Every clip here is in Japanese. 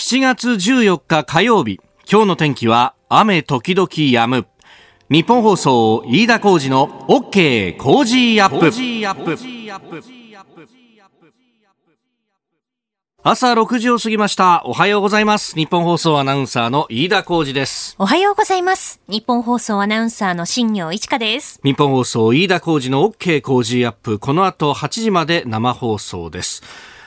7月14日火曜日。今日の天気は雨時々止む。日本放送飯田浩二の OK 工事アップ。朝6時を過ぎました。おはようございます。日本放送アナウンサーの飯田浩二です。おはようございます。日本放送アナウンサーの新業一華です。日本放送飯田浩二の OK 工事アップ。この後8時まで生放送です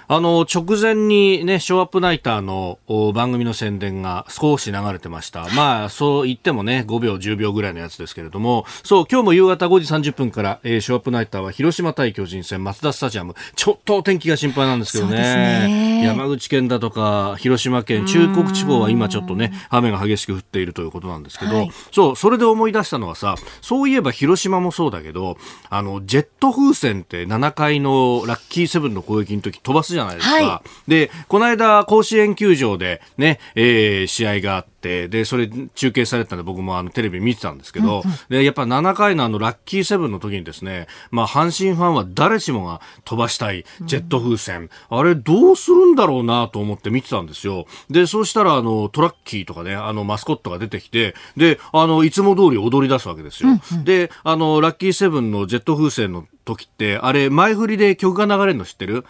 あの、直前にね、ショーアップナイターの番組の宣伝が少し流れてました。まあ、そう言ってもね、5秒、10秒ぐらいのやつですけれども、そう、今日も夕方5時30分から、えー、ショーアップナイターは広島対巨人戦、松田スタジアム、ちょっと天気が心配なんですけどね。ね。山口県だとか、広島県、中国地方は今ちょっとね、雨が激しく降っているということなんですけど、はい、そう、それで思い出したのはさ、そういえば広島もそうだけど、あの、ジェット風船って7階のラッキーセブンの攻撃の時飛ばすじゃないですか。はい、で、この間、甲子園球場でね、えー、試合があって、で、それ中継されてたんで僕もあのテレビ見てたんですけど、うんうん、で、やっぱ7回のあのラッキーセブンの時にですね、まあ阪神ファンは誰しもが飛ばしたいジェット風船、うん、あれどうするんだろうなと思って見てたんですよ。で、そうしたらあのトラッキーとかね、あのマスコットが出てきて、で、あの、いつも通り踊り出すわけですよ。うんうん、で、あの、ラッキーセブンのジェット風船の時って、あれ、前振りで曲が流れるの知ってる？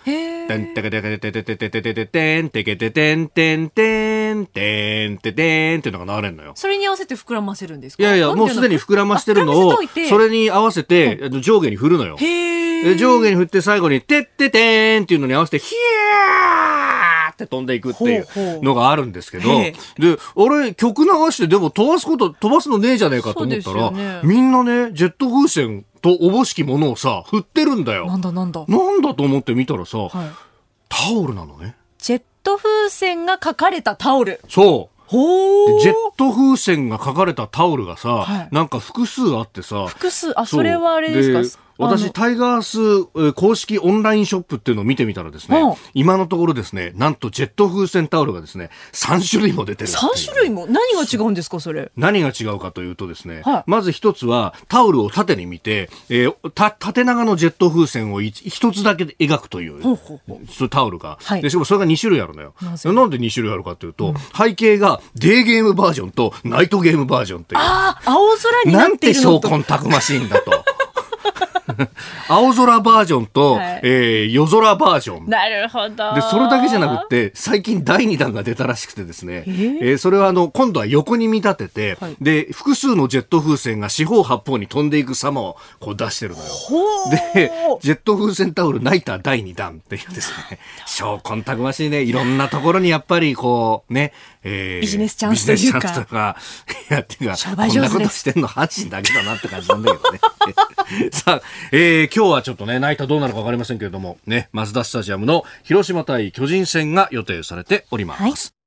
てんてけてけててててててててんてけててんてんてんてんててんっていうのが流れるのよ。それに合わせて膨らませるんですか？いやいや、もうすでに膨らましてるのを、それに合わせて上下に振るのよ。上下に振って最後に、てっててんっていうのに合わせて、ひゃーって飛んでいくっていうのがあるんですけど、で、俺曲流してでも飛ばすこと、飛ばすのねえじゃねえかと思ったら、ね、みんなね、ジェット風船とおぼしきものをさ、振ってるんだよ。なんだなんだ。なんだと思って見たらさ、はい、タオルなのね。ジェット風船が書かれたタオル。そう。ほジェット風船が書かれたタオルがさ、はい、なんか複数あってさ。複数。あ、それはあれですか？私、タイガース公式オンラインショップっていうのを見てみたらですね、今のところですね、なんとジェット風船タオルがですね、3種類も出てる3種類も？何が違うんですか、それ？何が違うかというとですね、はい、まず一つはタオルを縦に見て、えー、た縦長のジェット風船を一つだけで描くという、ほうほうほうタオルが、はい、で。しかもそれが2種類あるのよ。なんで2種類あるかというと、うん、背景がデーゲームバージョンとナイトゲームバージョンという。ああ、青空になってるのなんて小コンタクマシーンだと。青空バージョンと、はい、えー、夜空バージョン。なるほど。で、それだけじゃなくて、最近第2弾が出たらしくてですね、えー、えー、それはあの、今度は横に見立てて、はい、で、複数のジェット風船が四方八方に飛んでいく様をこう出してるのよ。で、ジェット風船タオルナイター第2弾っていうですね、小コンタクマシーね、いろんなところにやっぱりこう、ね、えー、ビジネスチャンスというか。ビジネスチャンスとか、い や、っていうか、こんなことしてんの阪神だけだなって感じなんだけどね。さあ、えー、今日はちょっとね、泣いたどうなるかわかりませんけれども、ね、マツダスタジアムの広島対巨人戦が予定されております。はい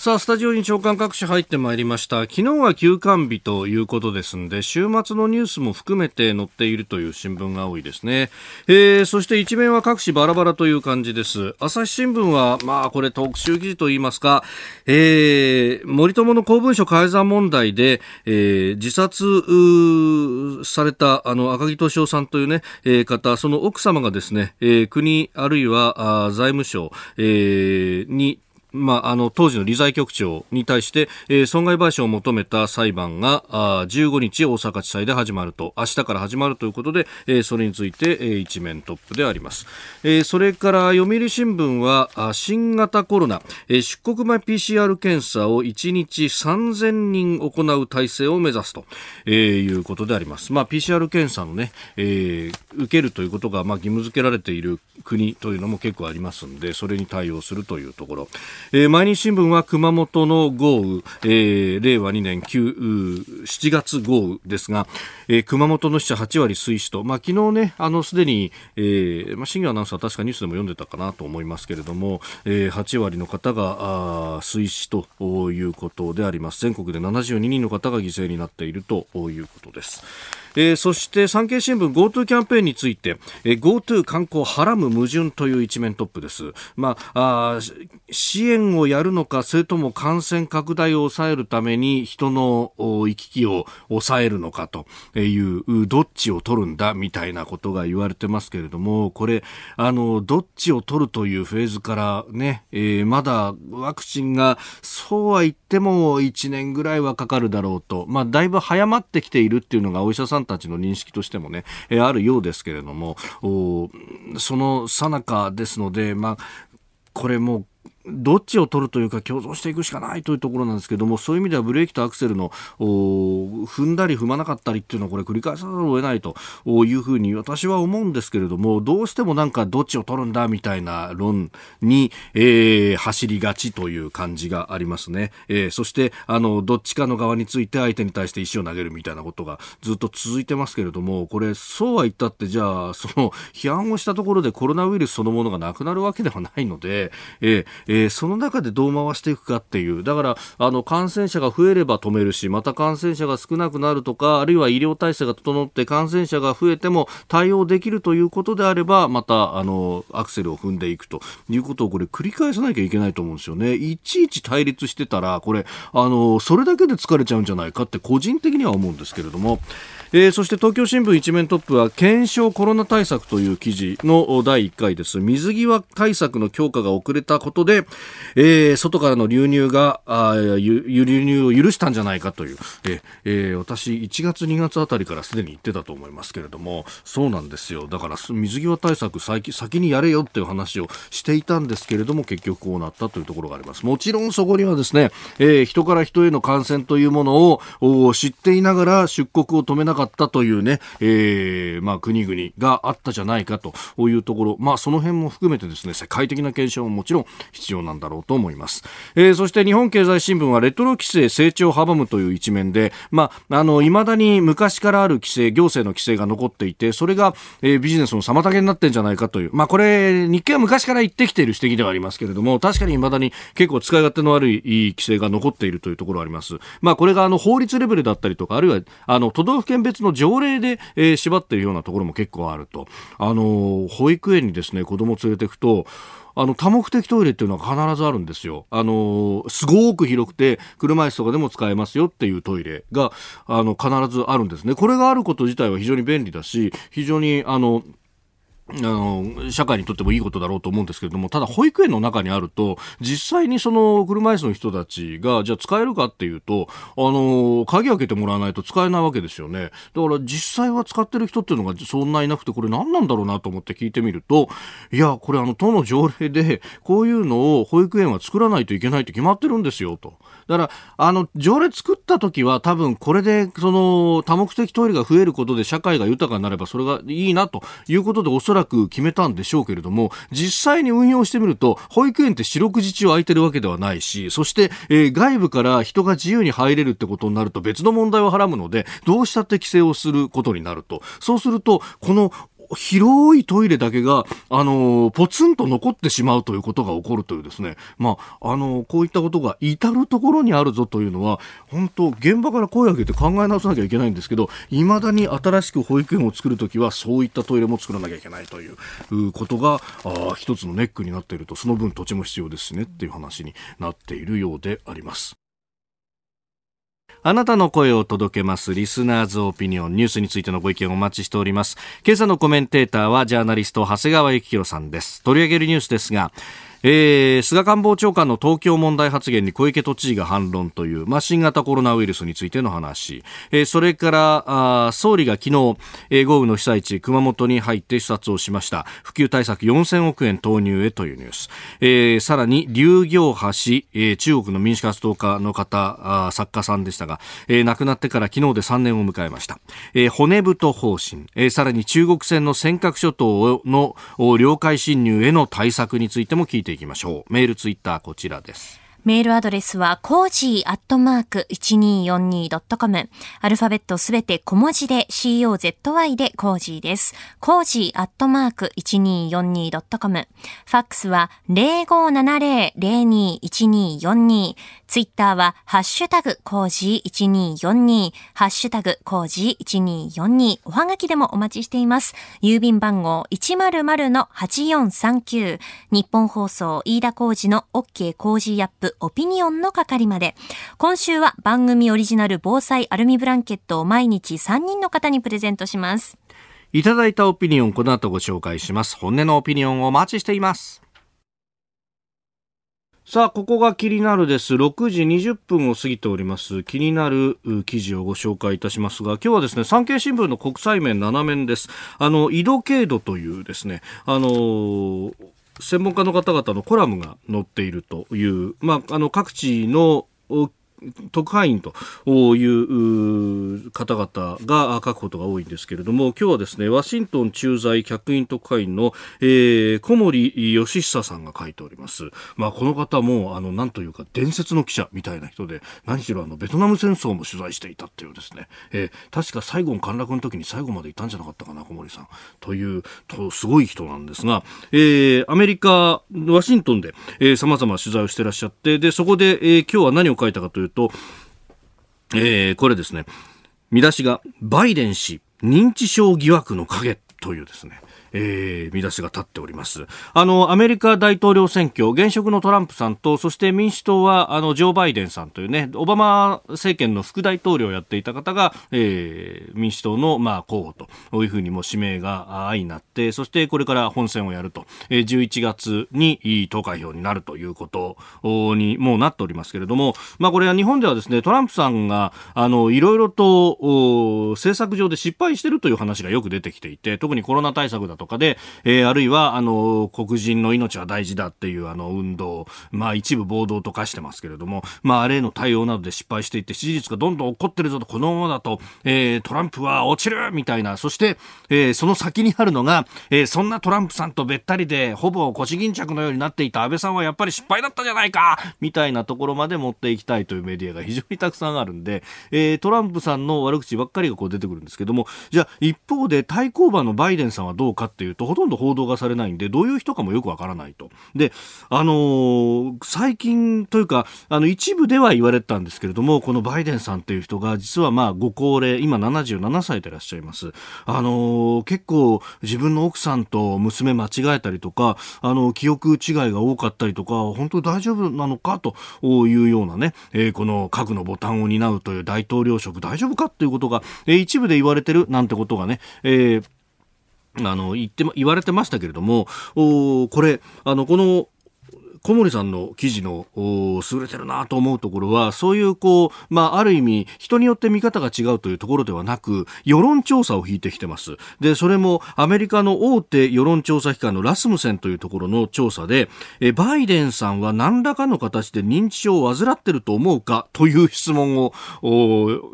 さあ、スタジオに長官各紙入ってまいりました。昨日は休館日ということですんで、週末のニュースも含めて載っているという新聞が多いですね。えー、そして一面は各紙バラバラという感じです。朝日新聞は、まあ、これ特集記事といいますか、えー、森友の公文書改ざん問題で、えー、自殺された、あの、赤木敏夫さんというね、えー、方、その奥様がですね、えー、国あるいはあ財務省、えー、にまあ、あの当時の理財局長に対して、えー、損害賠償を求めた裁判があ15日大阪地裁で始まると明日から始まるということで、えー、それについて、えー、一面トップであります、えー、それから読売新聞はあ新型コロナ、えー、出国前 PCR 検査を1日3000人行う体制を目指すと、えー、いうことであります、まあ、PCR 検査のね、えー、受けるということが、まあ、義務付けられている国というのも結構ありますのでそれに対応するというところ。えー、毎日新聞は熊本の豪雨、えー、令和2年9 7月豪雨ですが、えー、熊本の死者8割水死と、まあ、昨日ね、あの、すでに、えー、まあ、新アナウンサー確かニュースでも読んでたかなと思いますけれども、えー、8割の方が、あ水死ということであります。全国で72人の方が犠牲になっているということです。えー、そして産経新聞 GoTo キャンペーンについて、えー、GoTo 観光はらむ矛盾という一面トップです。まあ、あ支援をやるのか、それとも感染拡大を抑えるために人の行き来を抑えるのかという、どっちを取るんだみたいなことが言われてますけれども、これ、あの、どっちを取るというフェーズからね、えー、まだワクチンが、そうは言っても1年ぐらいはかかるだろうと、まあ、だいぶ早まってきているっていうのがお医者さんたちの認識としてもね、えー、あるようですけれども、その最中ですので、まあ、これもどっちを取るというか共存していくしかないというところなんですけどもそういう意味ではブレーキとアクセルの踏んだり踏まなかったりっていうのはこれ繰り返さざるを得ないというふうに私は思うんですけれどもどうしてもなんかどっちを取るんだみたいな論に、えー、走りがちという感じがありますね、えー、そしてあのどっちかの側について相手に対して石を投げるみたいなことがずっと続いてますけれどもこれそうは言ったってじゃあその批判をしたところでコロナウイルスそのものがなくなるわけではないので、えーえー、その中でどう回していくかっていう、だから、あの、感染者が増えれば止めるし、また感染者が少なくなるとか、あるいは医療体制が整って感染者が増えても対応できるということであれば、また、あの、アクセルを踏んでいくと。いうことをこれ繰り返さなきゃいけないと思うんですよね。いちいち対立してたら、これ、あの、それだけで疲れちゃうんじゃないかって個人的には思うんですけれども、えー、そして東京新聞一面トップは検証コロナ対策という記事の第1回です。水際対策の強化が遅れたことで、えー、外からの流入があ流入を許したんじゃないかという、ええー、私1月2月あたりからすでに言ってたと思いますけれども。そうなんですよ。だから水際対策先先にやれよっていう話をしていたんですけれども結局こうなったというところがあります。もちろんそこにはですね、えー、人から人への感染というものを知っていながら出国を止めなかった。かったというね、えー、まあ国々があったじゃないかというところ、まあその辺も含めてですね、世界的な検証ももちろん必要なんだろうと思います。えー、そして日本経済新聞はレトロ規制成長を阻むという一面で、まあ、あの、未だに昔からある規制、行政の規制が残っていて、それが、えー、ビジネスの妨げになってんじゃないかという、まあこれ、日経は昔から言ってきている指摘ではありますけれども、確かに未だに結構使い勝手の悪い規制が残っているというところあります。まあこれがあの法律レベルだったりとか、あるいはあの都道府県別別の条例で、えー、縛っているようなところも結構あると。あの、保育園にですね、子供連れていくと、あの、多目的トイレっていうのは必ずあるんですよ。あの、すごく広くて、車椅子とかでも使えますよっていうトイレが、あの、必ずあるんですね。これがあること自体は非常に便利だし、非常に、あの、あの、社会にとってもいいことだろうと思うんですけれども、ただ保育園の中にあると、実際にその車椅子の人たちが、じゃあ使えるかっていうと、あの、鍵開けてもらわないと使えないわけですよね。だから実際は使ってる人っていうのがそんないなくて、これ何なんだろうなと思って聞いてみると、いや、これあの、都の条例で、こういうのを保育園は作らないといけないって決まってるんですよ、と。だから、あの、条例作った時は多分これで、その、多目的トイレが増えることで社会が豊かになればそれがいいなということでおそらく決めたんでしょうけれども、実際に運用してみると、保育園って四六時中空いてるわけではないし、そして、えー、外部から人が自由に入れるってことになると別の問題をはらむので、どうしたって規制をすることになると。そうすると、この広いトイレだけが、あの、ポツンと残ってしまうということが起こるというですね、まあ、あの、こういったことが至るところにあるぞというのは、本当現場から声を上げて考え直さなきゃいけないんですけど、未だに新しく保育園を作るときは、そういったトイレも作らなきゃいけないということが、あ一つのネックになっていると、その分土地も必要ですしねっていう話になっているようであります。あなたの声を届けますリスナーズオピニオンニュースについてのご意見をお待ちしております。今朝のコメンテーターはジャーナリスト長谷川幸宏さんです。取り上げるニュースですがえー、菅官房長官の東京問題発言に小池都知事が反論という、まあ、新型コロナウイルスについての話、えー、それからあ総理が昨日、えー、豪雨の被災地熊本に入って視察をしました。普及対策4000億円投入へというニュース、えー、さらに劉行橋、えー、中国の民主活動家の方あ作家さんでしたが、えー、亡くなってから昨日で3年を迎えました、えー、骨太方針、えー、さらに中国船の尖閣諸島の領海侵入への対策についても聞いてていきましょう。メールツイッターこちらです。メールアドレスは、コージーアットマーク 1242.com。アルファベットすべて小文字で COZY でコージーです。コージーアットマーク 1242.com。ファックスは0570-021242。ツイッターは、ハッシュタグ、コージー1242、ハッシュタグ、コージー1242。おはがきでもお待ちしています。郵便番号100-8439。ニッポン放送、飯田コージの OK コージーアップ、オピニオンの係まで。今週は番組オリジナル防災アルミブランケットを毎日3人の方にプレゼントします。いただいたオピニオン、この後ご紹介します。本音のオピニオンをお待ちしています。さあ、ここが気になるです。6時20分を過ぎております。気になる記事をご紹介いたしますが、今日はですね、産経新聞の国際面7面です。あの、緯度経度というですね、あの専門家の方々のコラムが載っているという、まあ、あの、各地の特派員という方々が書くことが多いんですけれども、今日はですね、ワシントン駐在客員特派員の、えー、小森義久さんが書いております。まあ、この方も、あの、なんというか、伝説の記者みたいな人で、何しろあの、ベトナム戦争も取材していたっていうですね、えー、確か最後の陥落の時に最後までいたんじゃなかったかな、小森さん。という、と、すごい人なんですが、えー、アメリカ、ワシントンで、えー、様々取材をしてらっしゃって、で、そこで、えー、今日は何を書いたかというと、えー、これですね、見出しが、バイデン氏、認知症疑惑の影というですね、えー、見出しが立っております。あの、アメリカ大統領選挙、現職のトランプさんと、そして民主党は、あの、ジョー・バイデンさんというね、オバマ政権の副大統領をやっていた方が、えー、民主党の、まあ、候補とこういうふうにも指名が相なって、そしてこれから本選をやると、えー、11月に投開票になるということにもうなっておりますけれども、まあ、これは日本ではですね、トランプさんが、あの、いろいろと、政策上で失敗してるという話がよく出てきていて、特にコロナ対策だとかで、えー、あるいは、あの、黒人の命は大事だっていうあの運動、まあ一部暴動と化してますけれども、まああれへの対応などで失敗していって支持率がどんどん起こってるぞと、このままだと、えー、トランプは落ちるみたいな、そして、えー、その先にあるのが、えー、そんなトランプさんとべったりで、ほぼ腰巾着のようになっていた。安倍さんはやっぱり失敗だったじゃないかみたいなところまで持っていきたいというメディアが 非常にたくさんあるんで、えー、トランプさんの悪口ばっかりがこう出てくるんですけども、じゃあ一方で対抗馬のバイデンさんはどうかっていうと、ほとんど報道がされないんで、どういう人かもよくわからないと。で、あのー、最近というか、あの、一部では言われてたんですけれども、このバイデンさんっていう人が、実はまあ、ご高齢、今77歳でいらっしゃいます。あのー、結構、自分の奥さんと娘間違えたりとか、あの、記憶違いが多かったりとか、本当大丈夫なのかというようなね、えー、この核のボタンを担うという大統領職大丈夫かっていうことが、えー、一部で言われてるなんてことがね、えーあの、言って、言われてましたけれども、おこれ、あの、この、小森さんの記事の優れてるなと思うところは、そういうこう、まあ、ある意味、人によって見方が違うというところではなく、世論調査を引いてきてます。で、それもアメリカの大手世論調査機関のラスムセンというところの調査で、えバイデンさんは何らかの形で認知症を患ってると思うかという質問を、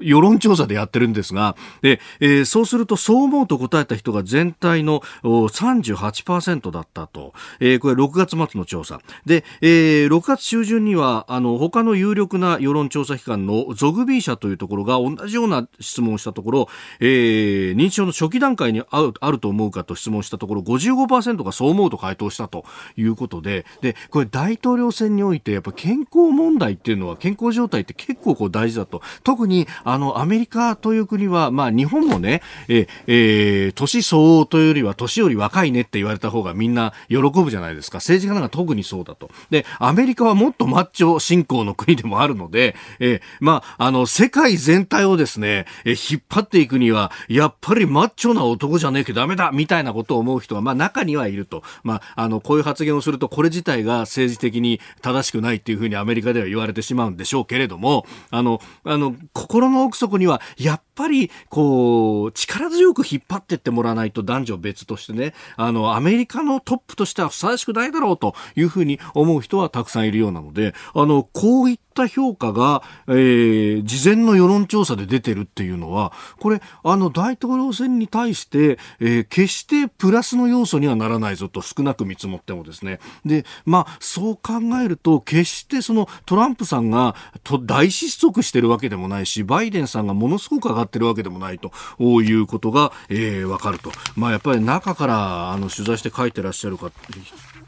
世論調査でやってるんですが、で、えー、そうするとそう思うと答えた人が全体の38%だったと。えー、これ6月末の調査。で、で、えー、6月中旬には、あの、他の有力な世論調査機関のゾグビー社というところが同じような質問をしたところ、えー、認知症の初期段階にあるあると思うかと質問したところ、55%がそう思うと回答したということで、で、これ大統領選において、やっぱ健康問題っていうのは、健康状態って結構こう大事だと。特に、あの、アメリカという国は、まあ、日本もね、ええー、年相応というよりは、年より若いねって言われた方がみんな喜ぶじゃないですか。政治家なんか特にそうだと。で、アメリカはもっとマッチョ信仰の国でもあるので、えー、まあ、あの、世界全体をですね、えー、引っ張っていくには、やっぱりマッチョな男じゃねえけどダメだみたいなことを思う人が、まあ、中にはいると。まあ、あの、こういう発言をすると、これ自体が政治的に正しくないっていうふうにアメリカでは言われてしまうんでしょうけれども、あの、あの、心の奥底には、やっぱり、こう、力強く引っ張ってってもらわないと男女別としてね、あの、アメリカのトップとしてはふさわしくないだろうというふうに思う人はたくさんいるようなので、あの、こういった評価が、えー、事前の世論調査で出てるっていうのは、これ、あの、大統領選に対して、えー、決してプラスの要素にはならないぞと少なく見積もってもですね。で、まあ、そう考えると、決してそのトランプさんがと大失速してるわけでもないし、バイデンさんがものすごく上がってるわけでもないということが、えー、わかると。まあ、やっぱり中からあの取材して書いてらっしゃるか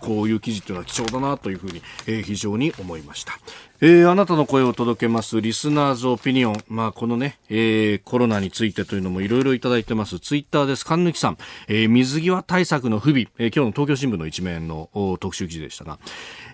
こういう記事というのは貴重だなというふうに、えー、非常に思いました。えー、あなたの声を届けますリスナーズオピニオン。まあ、このね、えー、コロナについてというのもいろいろいただいてます。ツイッターです。神抜さん。えー、水際対策の不備。えー、今日の東京新聞の一面の特集記事でしたが、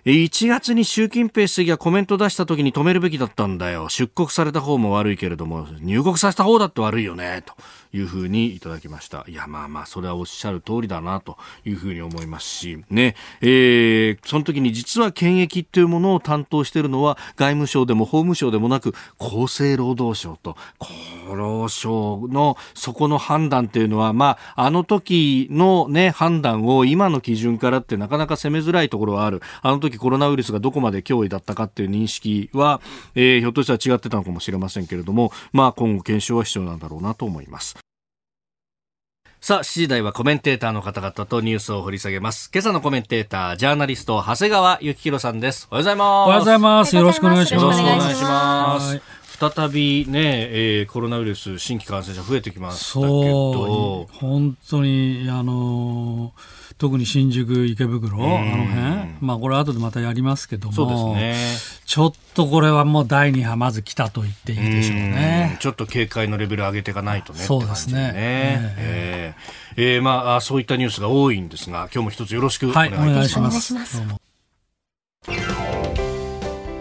1月に習近平主席がコメント出した時に止めるべきだったんだよ。出国された方も悪いけれども、入国させた方だって悪いよね。というふうにいただきました。いや、まあまあ、それはおっしゃる通りだな、というふうに思いますし、ね、えー、その時に実は検疫っていうものを担当しているのは外務省でも法務省でもなく厚生労働省と厚労省のそこの判断っていうのは、まあ、あの時のね、判断を今の基準からってなかなか攻めづらいところはある。あの時コロナウイルスがどこまで脅威だったかっていう認識は、えー、ひょっとしたら違ってたのかもしれませんけれども、まあ今後検証は必要なんだろうなと思います。さあ、7時台はコメンテーターの方々とニュースを掘り下げます。今朝のコメンテーター、ジャーナリスト、長谷川幸宏さんです。おはようございます。おはようございます。よろしくお願いします。よろしくお願いします。再びね、えー、コロナウイルス新規感染者増えてきましたけど。本当に、あのー特に新宿、池袋、あの辺、まあ、これ、後でまたやりますけども、ね、ちょっとこれはもう第2波、まず来たと言っていいでしょうね。ちょっと警戒のレベル上げていかないとね、そうですね。えー、えー、まあ、そういったニュースが多いんですが、今日も一つよろしくお願いします。はい、ます。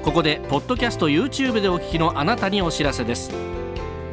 ここで、ポッドキャスト、YouTube でお聞きのあなたにお知らせです。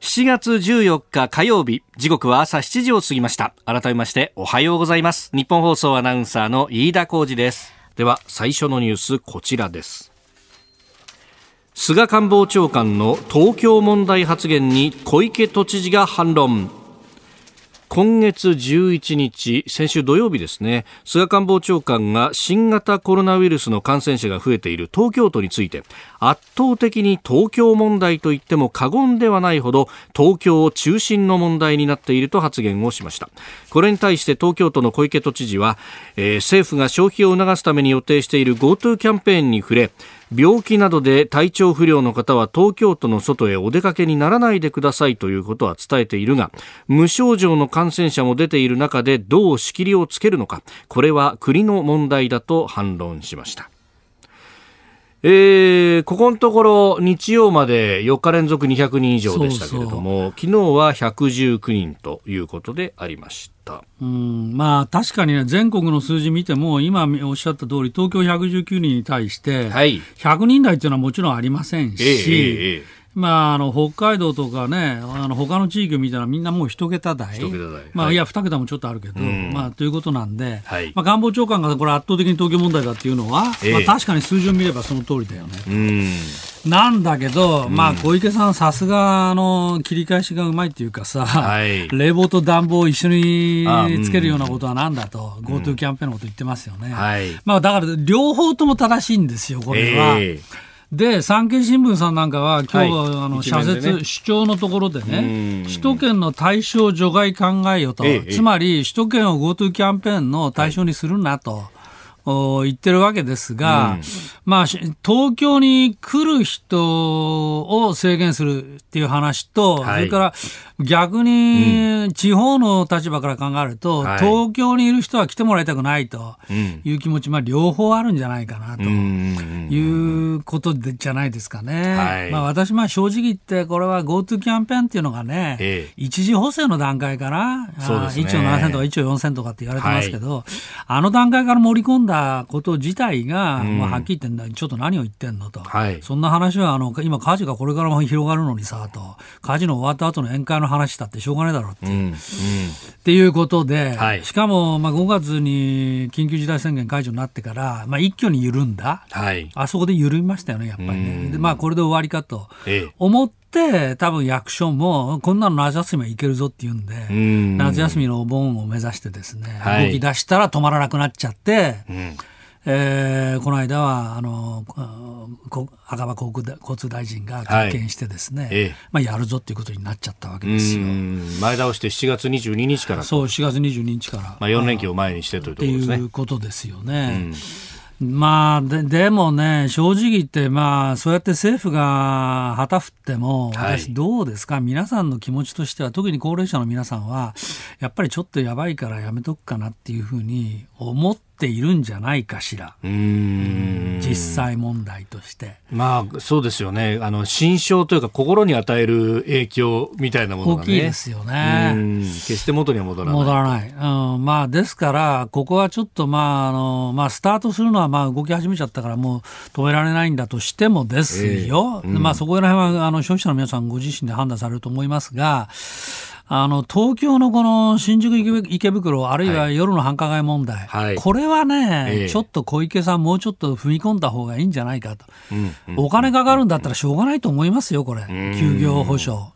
7月14日火曜日、時刻は朝7時を過ぎました。改めましておはようございます。日本放送アナウンサーの飯田浩二です。では、最初のニュース、こちらです。菅官房長官の東京問題発言に小池都知事が反論。今月11日、先週土曜日ですね、菅官房長官が新型コロナウイルスの感染者が増えている東京都について、圧倒的に東京問題と言っても過言ではないほど、東京を中心の問題になっていると発言をしました。これに対して東京都の小池都知事は、えー、政府が消費を促すために予定している GoTo キャンペーンに触れ、病気などで体調不良の方は東京都の外へお出かけにならないでくださいということは伝えているが無症状の感染者も出ている中でどう仕切りをつけるのかこれは国の問題だと反論しました。えー、ここのところ日曜まで4日連続200人以上でしたけれども昨日は119人ということでありました。うん。まあ、確かに、ね、全国の数字見ても、今おっしゃった通り、東京119人に対して、100人台っていうのはもちろんありませんし、えーえーまあ、あの北海道とかね、あの他の地域を見たらみんなもう一桁台、一桁台。まあ、はい、いや、二桁もちょっとあるけど、うん、まあ、ということなんで、はい、まあ、官房長官がこれ圧倒的に東京問題だっていうのは、えまあ、確かに数字を見ればその通りだよね。うん、なんだけど、まあ、小池さん、さすがの切り返しがうまいっていうかさ、はい、冷房と暖房を一緒につけるようなことはなんだと、GoTo、キャンペーンのこと言ってますよね。はい、まあ、だから両方とも正しいんですよ、これは。えーで産経新聞さんなんかは今日、はい、あの社説、ね、主張のところでね首都圏の対象除外考えよと、ええ、つまり首都圏を GoTo キャンペーンの対象にするなと。はい言ってるわけですが、うん、まあ、東京に来る人を制限するっていう話と、はい、それから逆に地方の立場から考えると、東京にいる人は来てもらいたくないという気持ち、まあ、両方あるんじゃないかなということでじゃないですかね。はい、まあ、私、まあ正直言って、これは GoTo キャンペーンっていうのがね、ええ、一次補正の段階から、ね、1兆7000とか1兆4000とかって言われてますけど、はい、あの段階から盛り込んだたこと自体が、まあ、はっきり言ってちょっと何を言ってんのと、はい、そんな話はあの今、火事がこれからも広がるのにさと、火事の終わった後の宴会の話だってしょうがないだろうって,、う。んうん、っていうことで、はい、しかも、まあ、5月に緊急事態宣言解除になってから、まあ、一挙に緩んだ、はい、あそこで緩みましたよね、やっぱりね。でまあ、これで終わりかと思って、多分役所も、こんなの夏休みはいけるぞっていうんで、ん。夏休みのお盆を目指してですね、はい、動き出したら止まらなくなっちゃって、うん。えー、この間はあの赤羽交通大臣が会見してですね、はい、まあ、やるぞっていうことになっちゃったわけですよ。前倒して7月22日からそう7月22日から、まあ、4連休を前にしてというところですね。っていうことですよね。まあで、でもね、正直言って、まあ、そうやって政府が旗振っても、私、どうですか、はい、皆さんの気持ちとしては、特に高齢者の皆さんは、やっぱりちょっとやばいからやめとくかなっていうふうに思っているんじゃないかしら。実際問題として。まあ、そうですよね。あの、心象というか、心に与える影響みたいなものが、ね、大きいですよね。決して元には戻らない。戻らない。うん。まあ、ですから、ここはちょっと、まあ、あの、まあ、スタートするのは、まあ、動き始めちゃったから、もう止められないんだとしてもですよ。えーうん、まあ、そこら辺は、あの、消費者の皆さんご自身で判断されると思いますが、あの東京のこの新宿池袋、あるいは夜の繁華街問題、はい、これはね、えちょっと小池さん、もうちょっと踏み込んだ方がいいんじゃないかと、うんうん、お金かかるんだったらしょうがないと思いますよ、これ、休業保障。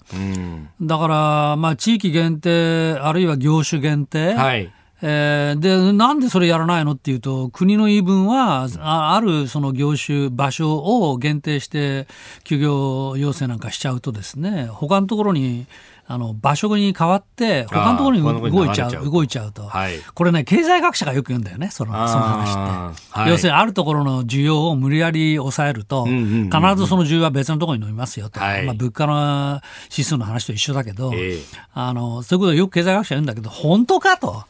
だから、まあ、地域限定、あるいは業種限定。はい。えー、で、なんでそれやらないのっていうと、国の言い分は、ああるその業種、場所を限定して、休業要請なんかしちゃうとですね、他のところにあの場所に変わって、他のところに動いちゃう、動いちゃうと、はい、これね、経済学者がよく言うんだよね、そのその話って、はい、要するにあるところの需要を無理やり抑えると、必ずその需要は別のところに伸びますよと、はい、まあ、物価の指数の話と一緒だけど、えー、あの、そういうことをよく経済学者言うんだけど、本当かと、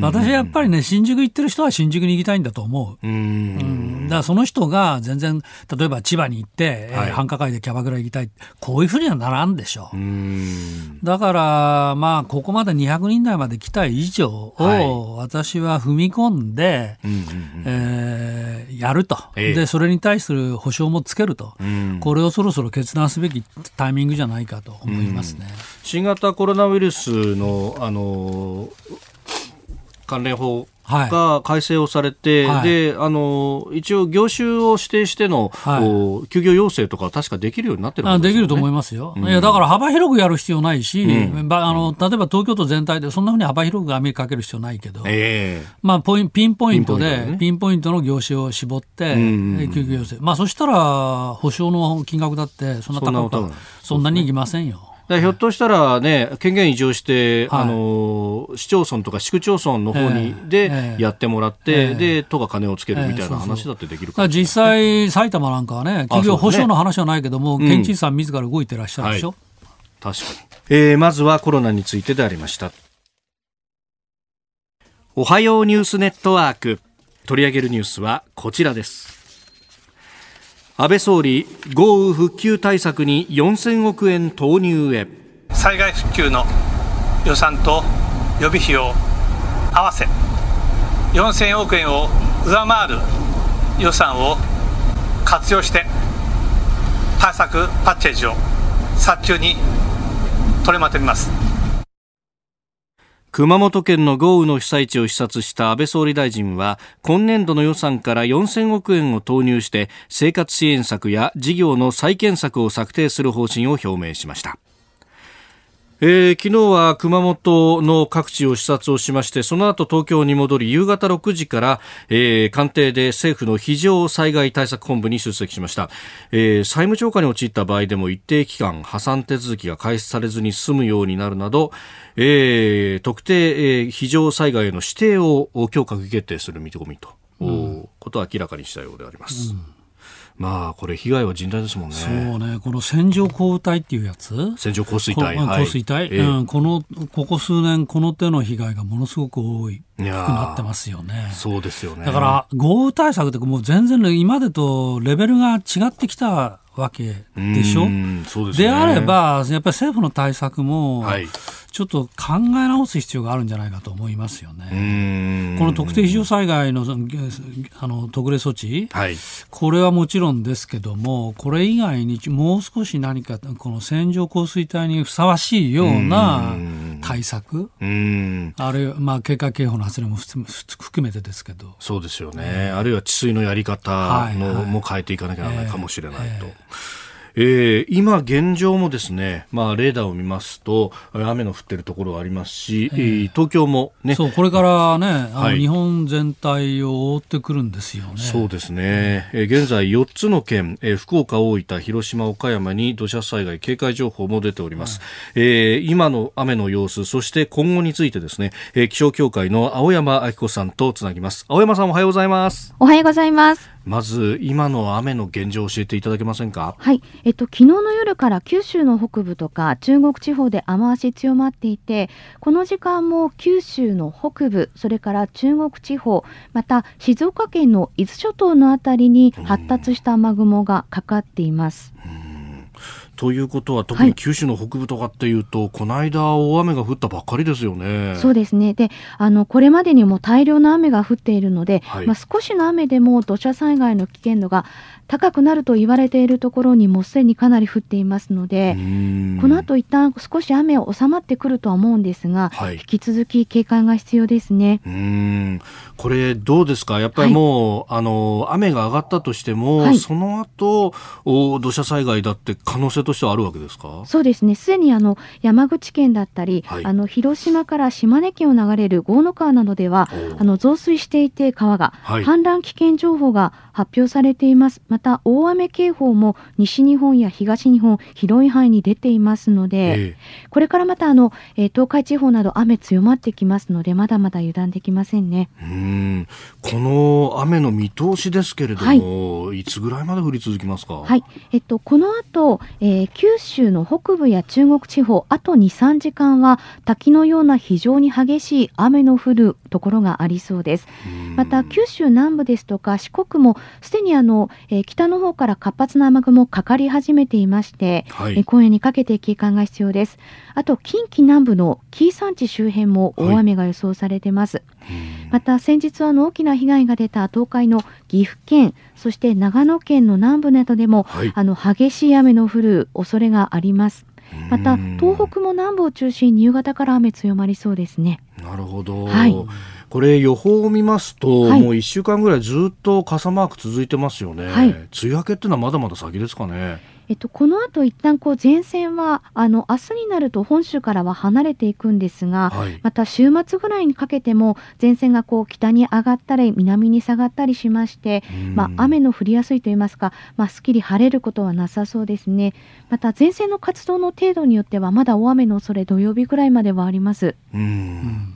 私はやっぱりね、新宿行ってる人は新宿に行きたいんだと思う。うん、だからその人が全然、例えば千葉に行って、はい、繁華街でキャバクラ行きたい、こういうふうにはならんでしょう。だから、まあ、ここまで200人台まで来た以上を、私は踏み込んで、えやると、で、それに対する保証もつけると、これをそろそろ決断すべきタイミングじゃないかと思いますね。新型コロナウイルスの、あの関連法が改正をされて、はい、であの一応、業種を指定しての、はい、休業要請とか確かできるようになってるんです、ね、できると思いますよ、うん、いやだから幅広くやる必要ないし、うん、あの例えば東京都全体でそんなふうに幅広く網かける必要ないけど、えーまあ、ポインピンポイントでピンポイント、の業種を絞って、休業要請、まあ、そしたら保証の金額だってそんな高くそんなにいきませんよ。ひょっとしたらね、権限移譲して、はい、あの市町村とか市区町村の方に、でやってもらって、えー、で都が金をつけるみたいな話だってできるか、ね、実際、埼玉なんかはね、企業保証の話はないけども、県知事さん自ら動いてらっしゃるでしょ？はい、確かに、えー。まずはコロナについてでありました。おはようニュースネットワーク。取り上げるニュースはこちらです。安倍総理豪雨復旧対策に4000億円投入へ。災害復旧の予算と予備費を合わせ4000億円を上回る予算を活用して対策パッケージを早急に取りまとめます。熊本県の豪雨の被災地を視察した安倍総理大臣は今年度の予算から4000億円を投入して生活支援策や事業の再建策を策定する方針を表明しました。えー、昨日は熊本の各地を視察をしましてその後東京に戻り夕方6時から、えー、官邸で政府の非常災害対策本部に出席しました、えー、債務超過に陥った場合でも一定期間破産手続きが開始されずに済むようになるなど、えー、特定、えー、非常災害への指定を今日閣議決定する見込みと、うん、ことを明らかにしたようであります。うんまあ、これ、被害は甚大ですもんね。そうね、この線状降雨帯っていうやつ、線状降水帯、降水帯、はい、うん、このここ数年、この手の被害がものすごく多い、低くなってますよね。そうですよね。だから、豪雨対策って、もう全然、今までとレベルが違ってきたわけでしょ？で、ね、あれば、やっぱり政府の対策も、はいちょっと考え直す必要があるんじゃないかと思いますよね。この特定非常災害のあの特例措置、はい、これはもちろんですけども、これ以外にもう少し何かこの線状降水帯にふさわしいような対策、あるいは、まあ、警戒警報の発令も含めてですけど。そうですよね。あるいは治水のやり方の、も変えていかなきゃならないかもしれないと。えーえーえー、今現状もですね、まあ、レーダーを見ますと、雨の降ってるところはありますし、えー、東京もね。そう、これからね、あの、日本全体を覆ってくるんですよね。そうですね。えー、現在4つの県、えー、福岡、大分、広島、岡山に土砂災害警戒情報も出ております。はい、えー、今の雨の様子、そして今後についてですね、えー、気象協会の青山明子さんとつなぎます。青山さんおはようございます。おはようございます。まず今の雨の現状を教えていただけませんか？はい、えっと、昨日の夜から九州の北部とか中国地方で雨足強まっていてこの時間も九州の北部それから中国地方また静岡県の伊豆諸島のあたりに発達した雨雲がかかっています。うんということは特に九州の北部とかっていうと、はい、この間大雨が降ったばっかりですよね。そうですね。で、あのこれまでにも大量の雨が降っているので、はい、まあ少しの雨でも土砂災害の危険度が高くなると言われているところにもすでにかなり降っていますので、この後一旦少し雨は収まってくるとは思うんですが、はい、引き続き警戒が必要ですね。うん。これどうですか？やっぱりもう、はい、あの雨が上がったとしても、はい、その後お土砂災害だって可能性としてはあるわけですか？そうですね。すでにあの山口県だったり、あの広島から島根県を流れる郷野川などではあの増水していて川が、氾濫危険情報が発表されています。また大雨警報も西日本や東日本広い範囲に出ていますので、えー、これからまたあの、えー、東海地方など雨強まってきますのでまだまだ油断できませんね。うん。この雨の見通しですけれども、はい、いつぐらいまで降り続きますか？はい。えっとこの後、えー、九州の北部や中国地方あと2、3時間は滝のような非常に激しい雨の降るところがありそうですまた九州南部ですとか四国もすでにあの、えー、北の方から活発な雨雲かかり始めていまして、はい、え今夜にかけて警戒が必要です。あと近畿南部の紀伊山地周辺も大雨が予想されています。はい、また先日はの大きな被害が出た東海の岐阜県、そして長野県の南部などでも、はい、あの激しい雨の降る恐れがあります。また東北も南部を中心に夕方から雨強まりそうですね。なるほど。はい。これ予報を見ますと、はい、もう1週間ぐらいずっと傘マーク続いてますよね、はい、梅雨明けっていうのはまだまだ先ですかね。えっと、この後一旦こう前線はあの明日になると本州からは離れていくんですが、はい、また週末ぐらいにかけても前線がこう北に上がったり南に下がったりしまして、まあ、雨の降りやすいといいますか、まあ、すっきり晴れることはなさそうですね。また前線の活動の程度によってはまだ大雨の恐れ土曜日ぐらいまではあります。うん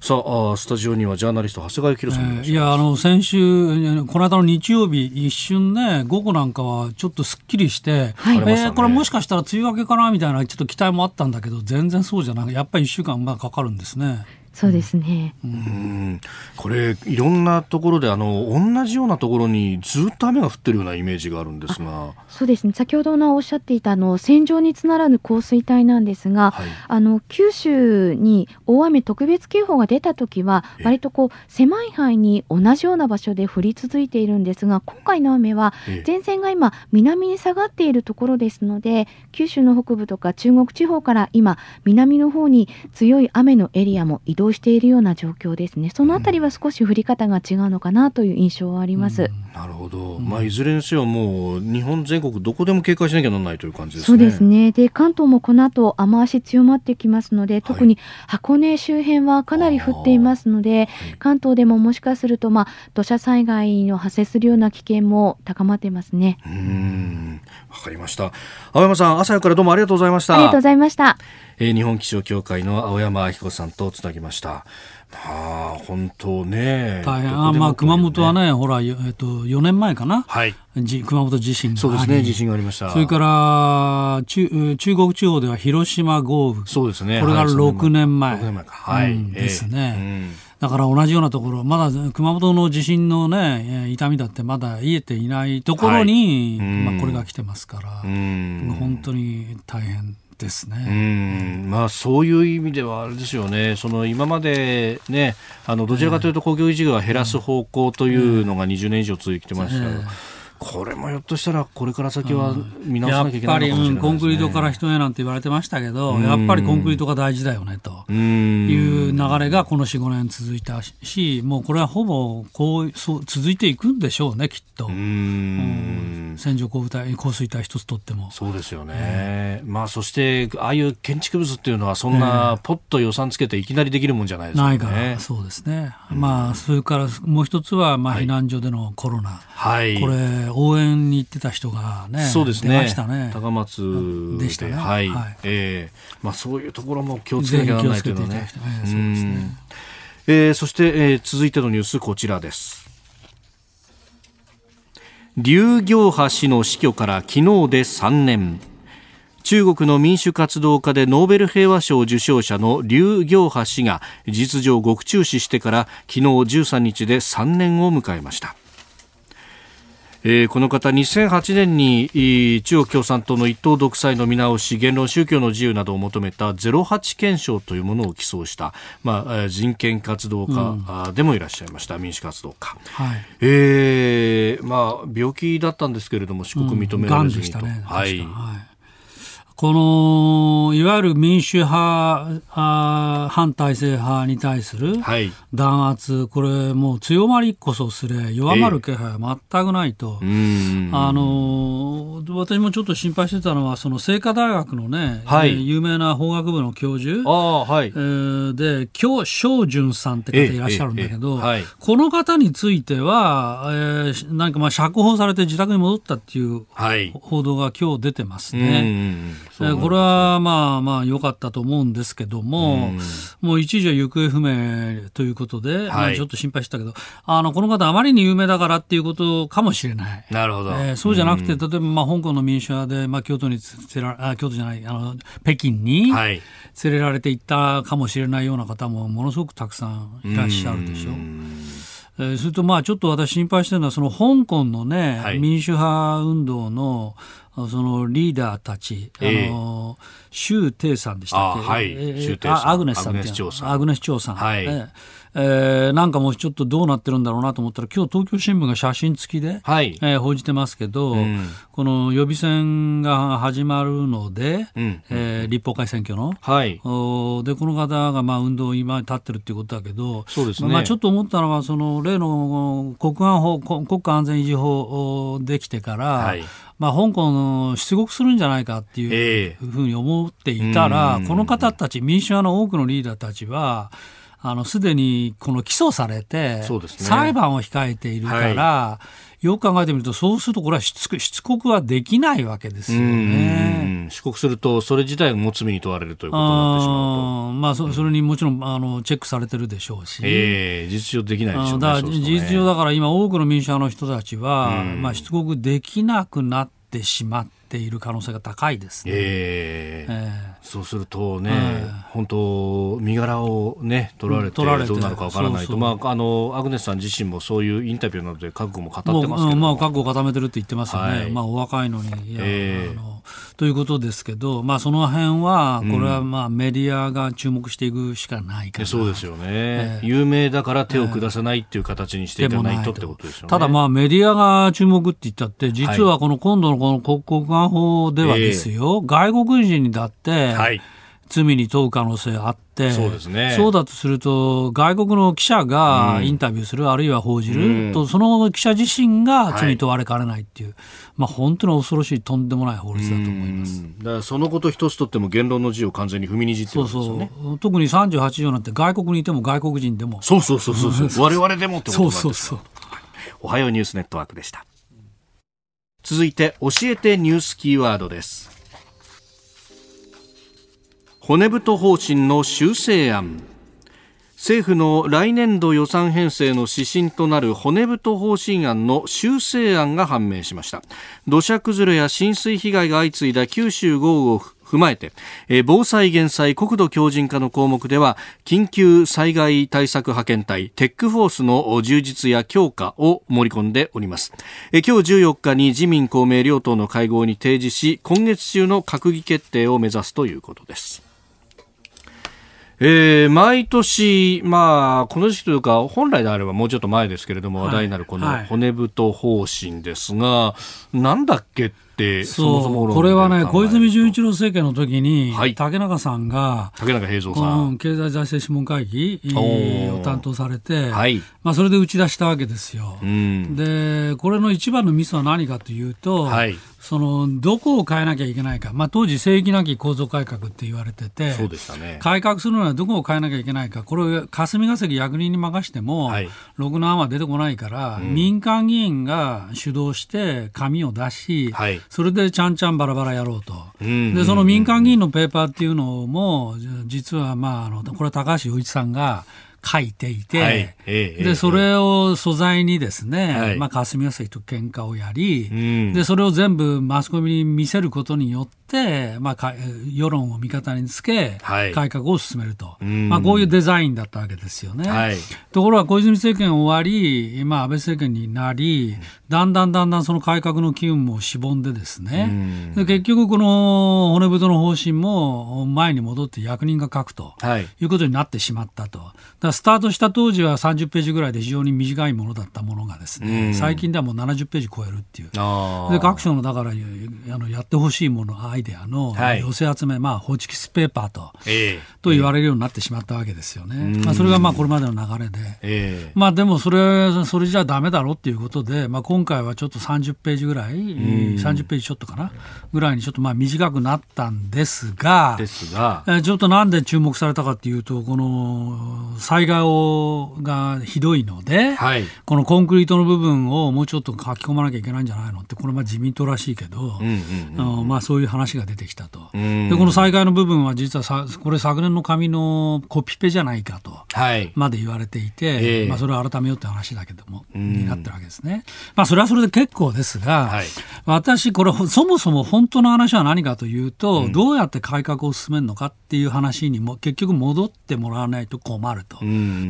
さあスタジオにはジャーナリスト長谷川幸さん、えー、いやあの先週この間の日曜日一瞬ね午後なんかはちょっとすっきりして、はい、えー、これもしかしたら梅雨明けかなみたいなちょっと期待もあったんだけど全然そうじゃなくやっぱり1週間まあかかるんですね。そうですね、うん、これいろんなところであの同じようなところにずっと雨が降ってるようなイメージがあるんですが。そうですね。先ほどのおっしゃっていたあの線状につながる降水帯なんですが、はい、あの九州に大雨特別警報が出た時は割とこう狭い範囲に同じような場所で降り続いているんですが今回の雨は前線が今南に下がっているところですので九州の北部とか中国地方から今南の方に強い雨のエリアも移動しているような状況ですね。そのあたりは少し降り方が違うのかなという印象はあります。うん、なるほど。まあいずれにせよもう日本全国どこでも警戒しなきゃならないという感じですね。そうですね。で関東もこの後雨足強まってきますので、特に箱根周辺はかなり降っていますので、はい、関東でももしかするとまあ土砂災害の発生するような危険も高まっていますね。うん、わかりました。青山さん朝からどうもありがとうございました。ありがとうございました。えー、日本気象協会の青山明子さんとつなぎました。まあ、本当ね。大変。あまあ、熊本はね、ほら、えっと、4年前かな？はい。じ熊本地震そうですね、地震がありました。それから、中、中国地方では広島豪雨。そうですね。これが6年前。6年前か。はい。うん、ですね。えーうんだから同じようなところ、まだ熊本の地震のね、痛みだってまだ癒えていないところに、はい、まあこれが来てますから、本当に大変ですね。うんまあ、そういう意味ではあれですよね、その今まで、ね、あのどちらかというと工業事業は減らす方向というのが20年以上続いてました。これもひょっとしたらこれから先は見直さなきゃいけないやっぱり、うん、コンクリートから人へなんて言われてましたけど、やっぱりコンクリートが大事だよねという流れがこの4、5年続いたし、もうこれはほぼこうそう続いていくんでしょうね、きっと。うん線状降水帯降水帯一つとっても。そうですよね。えー、まあそしてああいう建築物っていうのはそんなポッと予算つけていきなりできるもんじゃないですか、ね、ないから、そうですね。まあそれからもう一つはまあ避難所でのコロナ。はい。これ応援に行ってた人がね、そうですね。ね高松でしたね。はい。はい、ええー、まあそういうところも気をつけなきゃならないというのはね。えー、そうですね。えー、そして、えー、続いてのニュースこちらです。劉行波氏の死去から昨日で3年。中国の民主活動家でノーベル平和賞受賞者の劉行波氏が事実上獄中死してから昨日13日で3年を迎えましたえー、この方2008年に中国共産党の一党独裁の見直し言論宗教の自由などを求めた08憲章というものを起草した、まあ、人権活動家でもいらっしゃいました、うん、民主活動家、はい。えーまあ、病気だったんですけれども四国認められずにと、うんね、はい、はいこのいわゆる民主派、あ反体制派に対する弾圧、はい、これ、もう強まりこそすれ、弱まる気配は全くないと、えー、あの私もちょっと心配してたのは、その清華大学のね、はい、有名な法学部の教授あ、はい。えー、で、京正淳さんって方いらっしゃるんだけど、えーえーはい、この方については、えー、なんかまあ釈放されて自宅に戻ったっていう報道が今日出てますね。これはまあまあ良かったと思うんですけども、うもう一時は行方不明ということで、はい、まあ、ちょっと心配したけど、あのこの方、あまりに有名だからっていうことかもしれない。なるほど。えー、そうじゃなくて、例えばまあ香港の民主派で、まあ、京都に連れらあ京都じゃないあの、北京に連れられていったかもしれないような方もものすごくたくさんいらっしゃるでしょ。う。えー、それとまあちょっと私心配してるのはその香港のね、はい、民主派運動のそのリーダーたち、あの、周庭さんでしたっけ？はい、えー、アグネスさんアグネス長さん。アグネス長さん。はい。ええー、なんかもうちょっとどうなってるんだろうなと思ったら、今日東京新聞が写真付きで、はい。えー、報じてますけど、うん、この予備選が始まるので、うん、えー、立法会選挙の、はい、おでこの方がまあ運動今立ってるっていうことだけど、そうですね。まあ、ちょっと思ったのは、その例の国安法国家安全維持法できてから、はい。まあ、香港の出国するんじゃないかっていうふうに思っていたら、えー、この方たち、民主派の多くのリーダーたちは、あの、すでにこの起訴されて、ね、裁判を控えているから、はい、よく考えてみると、そうするとこれは出出国はできないわけですよね。出国すると、それ自体がも罪に問われるということになってしまうと。まあそ、それにもちろんあのチェックされてるでしょうし。えー、事実上できないでしょうね。だ事実上だから今多くの民主派の人たちは、まあ出国できなくなってってしまっている可能性が高いですね。えー、えー、そうするとね、えー、本当身柄をね取られてどうなるかわからないと、まああのアグネスさん自身もそういうインタビューなどで覚悟も語ってますけど、まあ覚悟を固めてるって言ってますよね。はい、まあお若いのにいや、えー、あのということですけど、まあその辺はこれはまあメディアが注目していくしかないから、うん、そうですよね、えー、有名だから手を下さないっていう形にしていかないとってことですよね。ただまあメディアが注目って言ったって実はこの今度のこの国交安法ではですよ、えー、外国人にだって、罪に問う可能性あって、そうですね。そうだとすると、外国の記者がインタビューする、うん、あるいは報じる、うん、と、その記者自身が罪に問われかねないっていう、はい、まあ本当に恐ろしい、とんでもない法律だと思います。だからそのこと一つとっても言論の自由を完全に踏みにじってるんですよね。そうそう。特に38条なんて外国にいても外国人でも。そうそうそうそうそう。我々でもってことなんですそうそうそう。おはようニュースネットワークでした。続いて教えてニュースキーワードです骨太方針の修正案。政府の来年度予算編成の指針となる骨太方針案の修正案が判明しました。土砂崩れや浸水被害が相次いだ九州豪雨を踏まえて、え、防災減災国土強靭化の項目では緊急災害対策派遣隊テックフォースの充実や強化を盛り込んでおります、え、今日14日に自民公明両党の会合に提示し今月中の閣議決定を目指すということです。えー、毎年、まあ、この時期というか、本来であればもうちょっと前ですけれども、話題になるこの骨太方針ですが、はい、なんだっけって、そもそもこれはね、小泉純一郎政権の時に、はい、竹中さんが、竹中平蔵さん、経済財政諮問会議を担当されて、はい、まあ、それで打ち出したわけですよ。うん、で、これの一番のミスは何かというと、はい、そのどこを変えなきゃいけないか、まあ、当時、正義なき構造改革って言われてて、そうでしたね、改革するのはどこを変えなきゃいけないか、これを霞が関役人に任しても、はい、ろくな案は出てこないから、うん、民間議員が主導して紙を出し、はい、それでちゃんちゃんばらばらやろうと、でその民間議員のペーパーっていうのも、実は、まあ、あのこれは高橋洋一さんが、書いていて、はい。で、それを素材にですね、はい、まあ、霞が関と喧嘩をやり、うん、で、それを全部マスコミに見せることによって、まあ、世論を味方につけ、はい、改革を進めると、まあ、こういうデザインだったわけですよね。はい、ところが小泉政権終わり、まあ、安倍政権になり、だんだんだんだんその改革の機運もしぼんでですね、で結局この骨太の方針も前に戻って役人が書くと、い、うことになってしまったと。スタートした当時は30ページぐらいで非常に短いものだったものがですね、最近ではもう70ページ超えるっていう。で各省のだからあのやってほしいものアイデアの寄せ集め、はい、まあホチキスペーパーと、えー、と言われるようになってしまったわけですよね。まあそれがまあこれまでの流れで、えー、まあでもそれそれじゃダメだろうっていうことで、まあ今回はちょっと30ページぐらい、30ページちょっとかな？ぐらいにちょっとまあ短くなったんですが、ですが、ちょっとなんで注目されたかっていうとこの災害がひどいので、はい、このコンクリートの部分をもうちょっと書き込まなきゃいけないんじゃないのって、これまあ自民党らしいけど、まあそういう話が出てきたと。で、この災害の部分は実はさ、これ昨年の紙のコピペじゃないかと、はい、まで言われていて、えー、まあそれを改めようって話だけども、になってるわけですね。まあそれはそれで結構ですが、はい、私これそもそも本当の話は何かというと、うん、どうやって改革を進めるのかっていう話にも結局戻ってもらわないと困ると。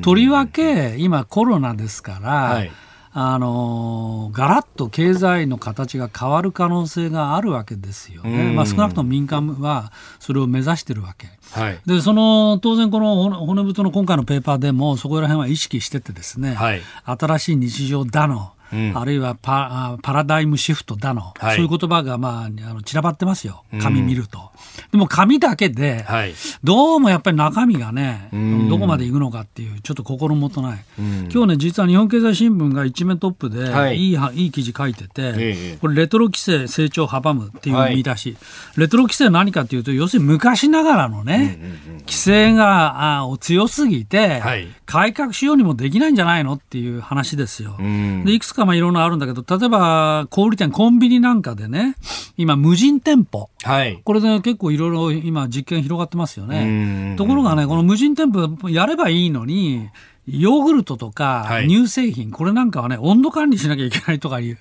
とりわけ今コロナですから、はい、あのガラッと経済の形が変わる可能性があるわけですよね、まあ、少なくとも民間はそれを目指してるわけ、はい、でその当然、この骨太の今回のペーパーでもそこら辺は意識しててですね、はい、新しい日常だのうん、あるいはパパラダイムシフトだの、はい、そういう言葉が、まあ、あの散らばってますよ、紙見ると。うん、でも紙だけで、はい、どうもやっぱり中身がね、うん、どこまでいくのかっていう、ちょっと心もとない、今日ね、実は日本経済新聞が一面トップで、はい、いいいい記事書いてて、これ、レトロ規制成長を阻むっていう見出し、レトロ規制は何かっていうと、要するに昔ながらのね、規制があ強すぎて、改革しようにもできないんじゃないのっていう話ですよ。でいくつかかまあいろんなあるんだけど、例えば小売店、コンビニなんかでね、今、無人店舗、はい、これで結構いろいろ今、実験広がってますよね。ところがね、この無人店舗やればいいのに、ヨーグルトとか乳製品、はい、これなんかはね、温度管理しなきゃいけないとかいう、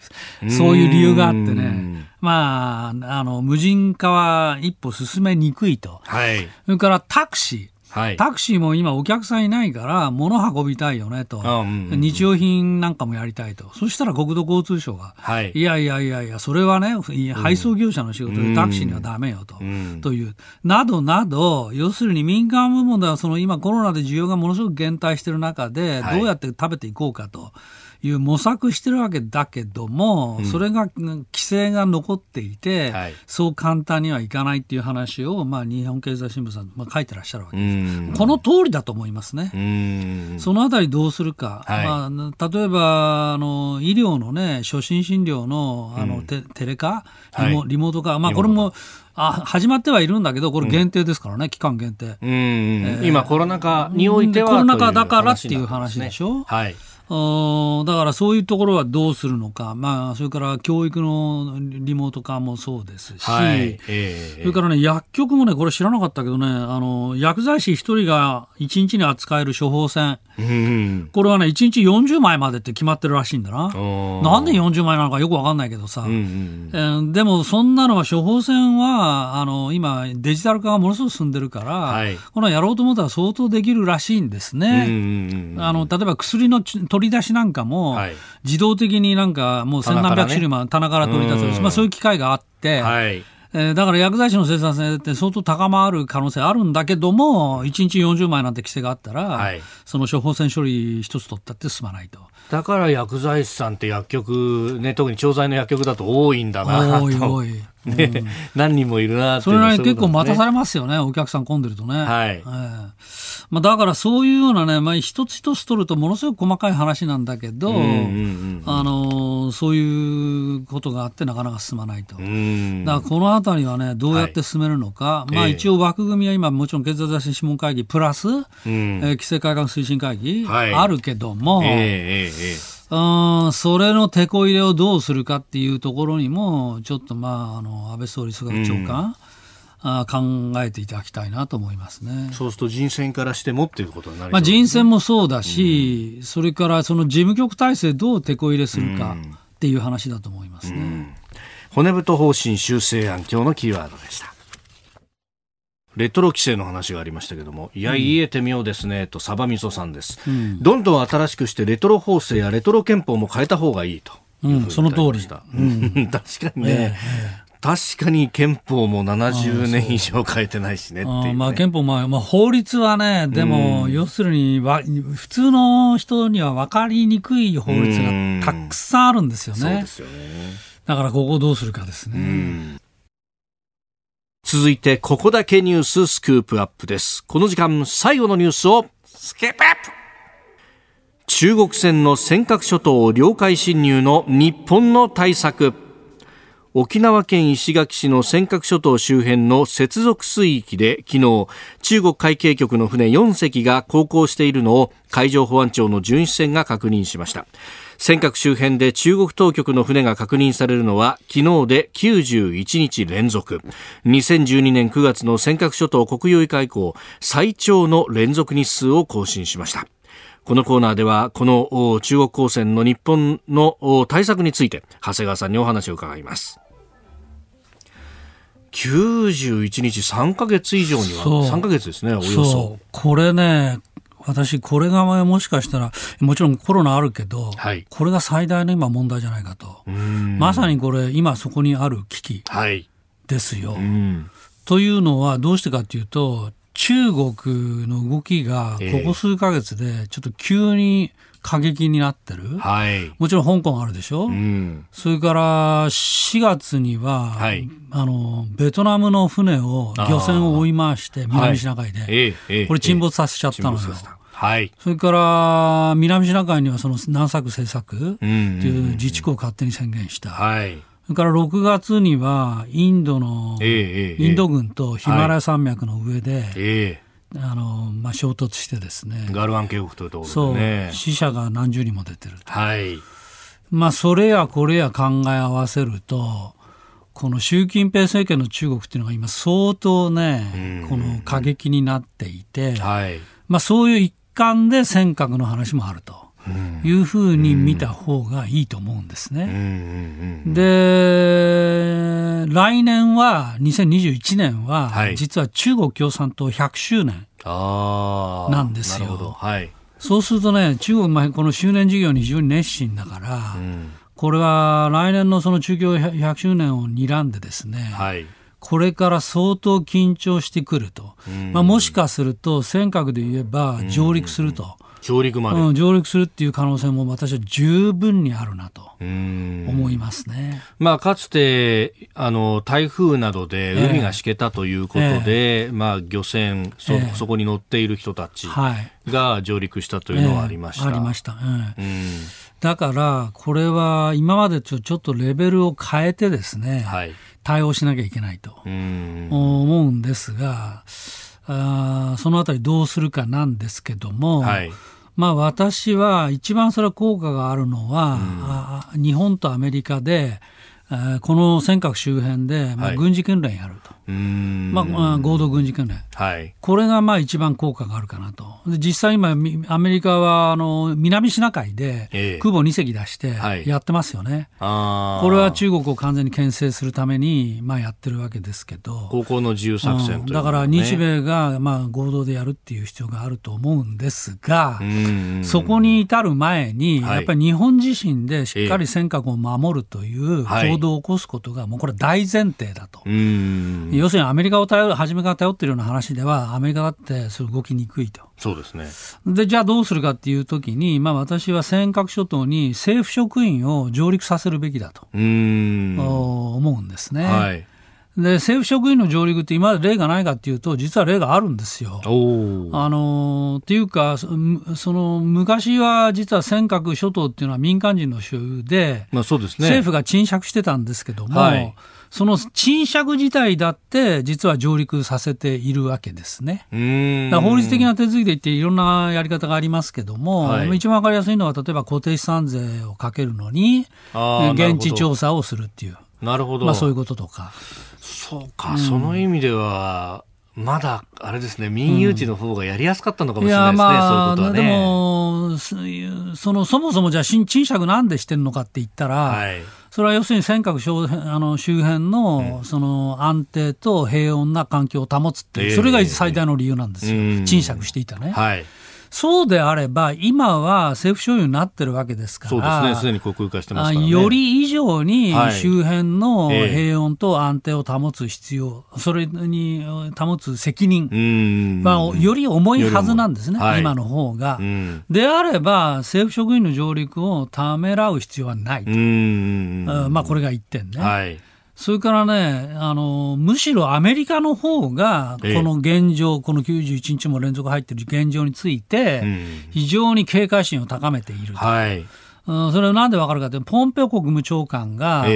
そういう理由があってね、まあ、あの、無人化は一歩進めにくいと。はい、それからタクシー。はい、タクシーも今お客さんいないから物運びたいよねと、うんうん、日用品なんかもやりたいと。そしたら国土交通省が、はい、いやいやいやいやそれはね配送業者の仕事でタクシーにはだめよと。うん、という。などなど要するに民間部門ではその今コロナで需要がものすごく減退している中でどうやって食べていこうかと。いう模索してるわけだけども、うん、それが規制が残っていて、はい、そう簡単にはいかないっていう話を、まあ、日本経済新聞さん、まあ、書いてらっしゃるわけです。この通りだと思いますね。そのあたりどうするか、はい、まあ、例えばあの医療のね初診診療のあの、うん、テテレ化リモ,、リモート化、まあ、これもあ始まってはいるんだけど、これ限定ですからね、うん、期間限定、えー、今、コロナ禍においてはコロナ禍だからっていう話でしょ？はいだからそういうところはどうするのか、まあ、それから教育のリモート化もそうですし、はい。えー、それからね、薬局もね、これ知らなかったけどね、あの薬剤師1人が1日に扱える処方箋、うん、これはね、1日40枚までって決まってるらしいんだな。なんで40枚なのかよくわかんないけどさ、うんうん、えー、でもそんなのは処方箋はあの今、デジタル化がものすごく進んでるから、はい、このやろうと思ったら相当できるらしいんですね。うんうんうん、あの例えば薬の取り出しなんかも、自動的になんかもう千何百種類も棚から取り出す、まあ、そういう機会があって、はい。えー、だから薬剤師の生産性って相当高まる可能性あるんだけども、1日40枚なんて規制があったら、はい、その処方箋処理一つ取ったって済まないと。だから薬剤師さんって薬局、ね、特に調剤の薬局だと多いんだな多い多い。ね、うん、何人もいるなそれなりに結構待たされますよね、お客さん混んでるとね。はい。えーまあ、だからそういうようなね、まあ、一つ一つ取るとものすごく細かい話なんだけど、あのそういうことがあってなかなか進まないと。だからこのあたりはね、どうやって進めるのか、はい、まあ一応枠組みは今もちろん経済財政諮問会議プラス、えー、規制改革推進会議、あるけども、えー、うんそれの手こ入れをどうするかっていうところにも、ちょっとまあ、あの安倍総理、菅長官、あ考えていただきたいなと思いますね。そうすると人選からしてもっていうことになりまあ人選もそうだし、うん、それからその事務局体制どう手こ入れするかっていう話だと思いますね。うん、骨太方針修正案今日のキーワードでした。レトロ規制の話がありましたけども、いや、言えてみようですね、と、サバみそさんです、うん、どんどん新しくして、レトロ法制やレトロ憲法も変えた方がいいと。うん、その通り。だ。うん、確かにね、え確かに憲法も70年以上変えてないしねっていう、ね、まあ、憲法、まあ、まあ、法律はね、でも、要するにわ、普通の人には分かりにくい法律がたくさんあるんですよね。そうですよね。だから、ここをどうするかですね。続いて、ここだけニューススクープアップです。この時間、最後のニュースを、スキップアップ中国船の尖閣諸島領海侵入の日本の対策。沖縄県石垣市の尖閣諸島周辺の接続水域で昨日中国海警局の船4隻が航行しているのを海上保安庁の巡視船が確認しました尖閣周辺で中国当局の船が確認されるのは昨日で91日連続。2012年9月の尖閣諸島国有化以降最長の連続日数を更新しました。このコーナーではこの中国公船の日本の対策について長谷川さんにお話を伺います。91日3か月以上には3か月ですねおよそ。これね私、これがもしかしたら、もちろんコロナあるけど、はい、これが最大の今問題じゃないかと。まさにこれ、今そこにある危機ですよ。はい、というのは、どうしてかというと、中国の動きがここ数か月でちょっと急に過激になってる、はい、もちろん香港あるでしょ、うん、それから4月には、はい、あのベトナムの船を漁船を追い回して南シナ海で、はい、これ沈没させちゃったのよ。はい、それから南シナ海にはその南作政策という自治区を勝手に宣言した。はい。それから6月にはインドの、インド軍とヒマラヤ山脈の上で、あのまあ、衝突してですね。ガルワン渓谷というところで、ね、死者が何十人も出てると、はい。まあ、それやこれや考え合わせるとこの習近平政権の中国っていうのが今相当ね、この過激になっていて、はい。まあ、そういう一環で尖閣の話もあると。いうふうに見た方がいいと思うんですね。で、来年は、2021年は、はい、実は中国共産党100周年なんですよ。はい、そうするとね、中国、この周年事業に非常に熱心だから、うん、これは来年のその中共100周年を睨んでですね、はいこれから相当緊張してくると、まあ、もしかすると尖閣で言えば上陸すると。上陸まで、うん、上陸するっていう可能性も私は十分にあるなと思いますね、まあ、かつてあの台風などで海がしけたということで、えー、まあ、漁船そ,、そこに乗っている人たちが上陸したというのはありました。えー、ありました、うん、だからこれは今までとちょっとレベルを変えてですね、はい、対応しなきゃいけないと思うんですが。あそのあたりどうするかなんですけども、はい、まあ、私は一番それは効果があるのは、うん、日本とアメリカで、この尖閣周辺で、まあ、軍事訓練やると。まあ、合同軍事訓練、はい、これがまあ一番効果があるかなと、で実際今、アメリカはあの南シナ海で空母2隻出してやってますよね、はい、これは中国を完全に牽制するためにまあやってるわけですけど、高校の自由作戦、ね、だから日米がまあ合同でやるっていう必要があると思うんですが、そこに至る前に、やっぱり日本自身でしっかり尖閣を守るという行動を起こすことが、もうこれ、大前提だと。要するにアメリカを頼る、初めから頼ってるような話では、アメリカだってそれ動きにくいと。そうですね。で、じゃあどうするかっていうときに、まあ私は尖閣諸島に政府職員を上陸させるべきだと思うんですね。はい。で政府職員の上陸って今まで例がないかっていうと実は例があるんですよ。あのっていうかその昔は実は尖閣諸島っていうのは民間人の所有で,、まあそうですね、政府が賃借してたんですけども、はい、その賃借自体だって実は上陸させているわけですね。法律的な手続きで言っていろんなやり方がありますけども、はい、一番わかりやすいのは例えば固定資産税をかけるのに現地調査をするっていう。なるほど。まあそういうこととか。そうか、うん、その意味では、まだ、あれですね、民有地の方がやりやすかったのかもしれないですね、うん、まあ、そういうことはね。でも、その、そもそもじゃあ、賃借なんでしてんのかって言ったら、はい、それは要するに尖閣あの周辺の、その安定と平穏な環境を保つっていう、それが最大の理由なんですよ。賃借していたね。はい。そうであれば、今は政府所有になってるわけですから、そうですね、すでに国有化してますから、ね、より以上に周辺の平穏と安定を保つ必要、はいそれに保つ責任。はより重いはずなんですね、はい、今の方が。であれば、政府職員の上陸をためらう必要はないと、まあ、これが1点ね。はいそれからね、あの、むしろアメリカの方が、この現状、この91日も連続入ってる現状について、非常に警戒心を高めていると。はい。うん、それはなんでわかるかというと、ポンペオ国務長官が、つい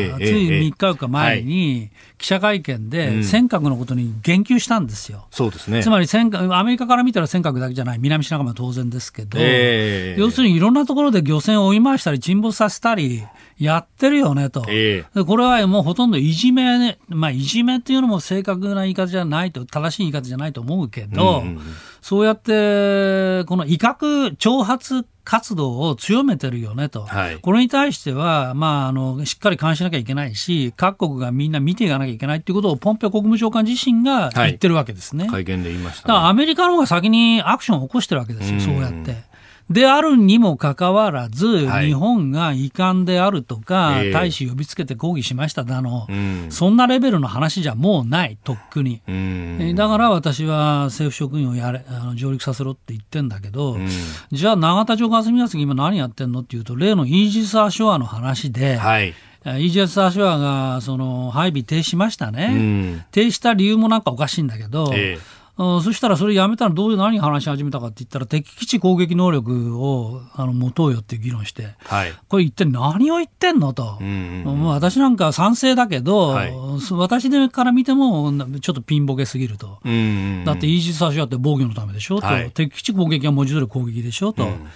3日4日前に記者会見で、尖閣のことに言及したんですよ。そうですね。つまり尖閣、アメリカから見たら尖閣だけじゃない、南シナ海も当然ですけど、要するにいろんなところで漁船を追い回したり、沈没させたり、やってるよねと、えー、これはもうほとんどいじめ、ね、まあ、いじめっていうのも正確な言い方じゃないと、正しい言い方じゃないと思うけど、うんうん、そうやって、この威嚇、挑発活動を強めてるよねと、はい、これに対しては、まあ、あのしっかり監視しなきゃいけないし、各国がみんな見ていかなきゃいけないということを、ポンペオ国務長官自身が言ってるわけですね。はい、会見で言いました、ね、だからアメリカの方が先にアクションを起こしてるわけですよ、そうやって。であるにもかかわらず、はい、日本が遺憾であるとか、えー、大使呼びつけて抗議しましただの、うん、そんなレベルの話じゃもうない、とっくに。うん、だから私は政府職員をやれあの上陸させろって言ってんだけど、うん、じゃあ永田町霞が関今何やってんのっていうと、例のイージス・アショアの話で、はい。イージス・アショアがその配備停止しましたね、停止した理由もなんかおかしいんだけど、えーそしたらそれやめたらどういう何話し始めたかって言ったら敵基地攻撃能力をあの持とうよっていう議論して、はい、これ一体何を言ってんのと、うんうん、私なんか賛成だけど、はい、私から見てもちょっとピンボケすぎると、うんうんうん、だってイージス・アショアって防御のためでしょと、はい、敵基地攻撃は文字通り攻撃でしょと。うん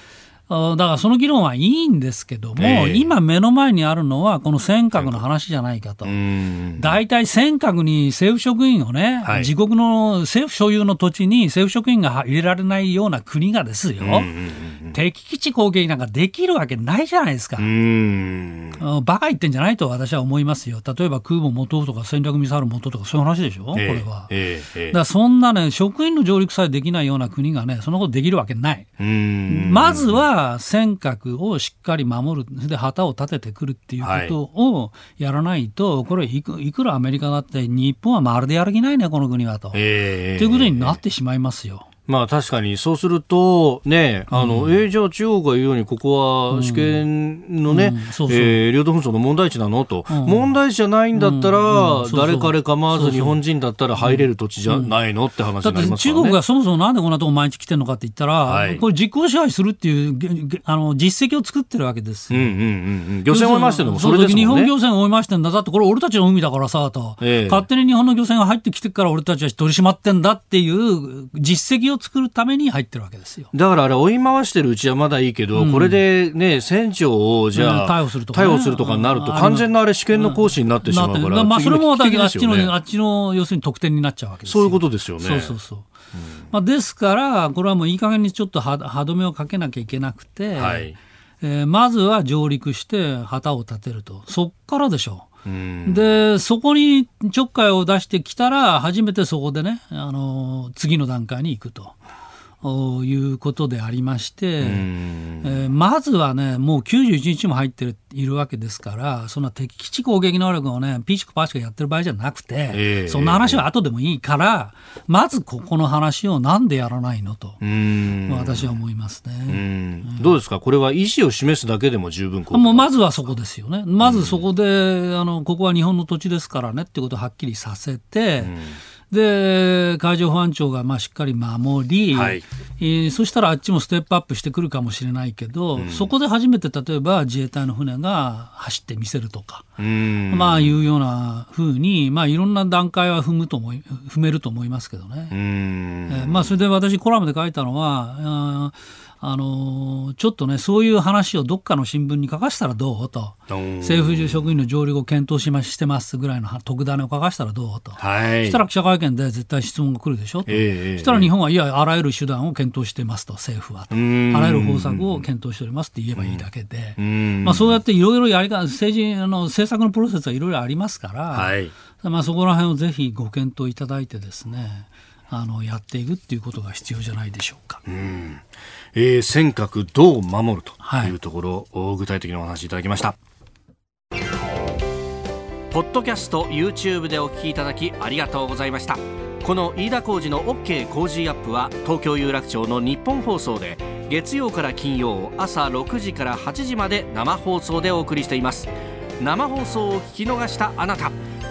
だからその議論はいいんですけども、えー、今目の前にあるのはこの尖閣の話じゃないかと。大体尖閣に政府職員をね、はい、自国の政府所有の土地に政府職員が入れられないような国がですよ、敵基地攻撃なんかできるわけないじゃないですか。バカ言ってんじゃないと私は思いますよ。例えば空母元とか戦略ミサイル元とかそういう話でしょ、えー、これは。えー、だからそんなね、職員の上陸さえできないような国がね、そんなことできるわけない。まずは尖閣をしっかり守る、で旗を立ててくるっていうことをやらないと、はい、これいく、いくらアメリカだって、日本はまるでやる気ないね、この国はと。えー、ということになってしまいますよ。まあ確かに、そうすると、ね、あの、うん、えじゃあ中国が言うように、ここは主権のね、領土紛争の問題地なのと、うん、問題地じゃないんだったら、誰彼構わず日本人だったら入れる土地じゃないのって話になりますから、ね、中国がそもそもなんでこんなとこ毎日来てるのかって言ったら、はい、これ実効支配するっていうあの実績を作ってるわけです。よ。うんうんうんうん、漁船を追いましてるのもそれですもんね。日本漁船を追いましてんだ。だってこれ俺たちの海だからさ、と、えー、勝手に日本の漁船が入ってきてから俺たちは取り締まってんだっていう実績をを作るために入ってるわけですよ。だからあれ追い回してるうちはまだいいけど、うん、これでね船長をじゃあ、逮捕するとか、ね、逮捕するとかになると完全なあれ試験の行使になってしまうから、まあそれもあっちのあっちの要するに得点になっちゃうわけですそういうことですよね。そうそうそう。まあ、ですから、これはもういい加減にちょっと歯止めをかけなきゃいけなくて、はい、えー、まずは上陸して旗を立てると、そっからでしょ。う。で、そこにちょっかいを出してきたら、初めてそこでね、あの次の段階に行くと。いうことでありまして、えー、まずはね、もう91日も入っているわけですから、そんな敵基地攻撃能力をね、ピーチクパーチクやってる場合じゃなくて、えー、そんな話は後でもいいから、まずここの話をなんでやらないのと、私は思いますね。どうですか、これは意思を示すだけでも十分もうまずはそこですよね。まずそこで、あのここは日本の土地ですからねっていうことをはっきりさせて、で海上保安庁がまあしっかり守り、はい、えー、そしたらあっちもステップアップしてくるかもしれないけど、うん、そこで初めて例えば自衛隊の船が走ってみせるとか、まあいうようなふうに、まあ、いろんな段階は踏むと思い踏めると思いますけどね。えー、まあ、それで私コラムで書いたのはあのちょっとね、そういう話をどっかの新聞に書かせたらどうと、政府職員の上陸を検討しましてますぐらいの特ダネを書かせたらどうと、はい、したら記者会見で絶対質問が来るでしょと、えー、したら日本は、いや、あらゆる手段を検討してますと、政府はと、あらゆる方策を検討しておりますって言えばいいだけで、まあ、そうやっていろいろやり方、政治あの、政策のプロセスはいろいろありますから、はい、まあ、そこら辺をぜひご検討いただいてですね、あのやっていくっていうことが必要じゃないでしょうか。うんえー、尖閣どう守るとい。うところを、はい、具体的にお話しいただきました。ポッドキャスト YouTube でお聞きいただきありがとうございました。この飯田浩司の OK 工事アップは東京有楽町の日本放送で月曜から金曜朝6時から8時まで生放送でお送りしています。生放送を聞き逃したあなた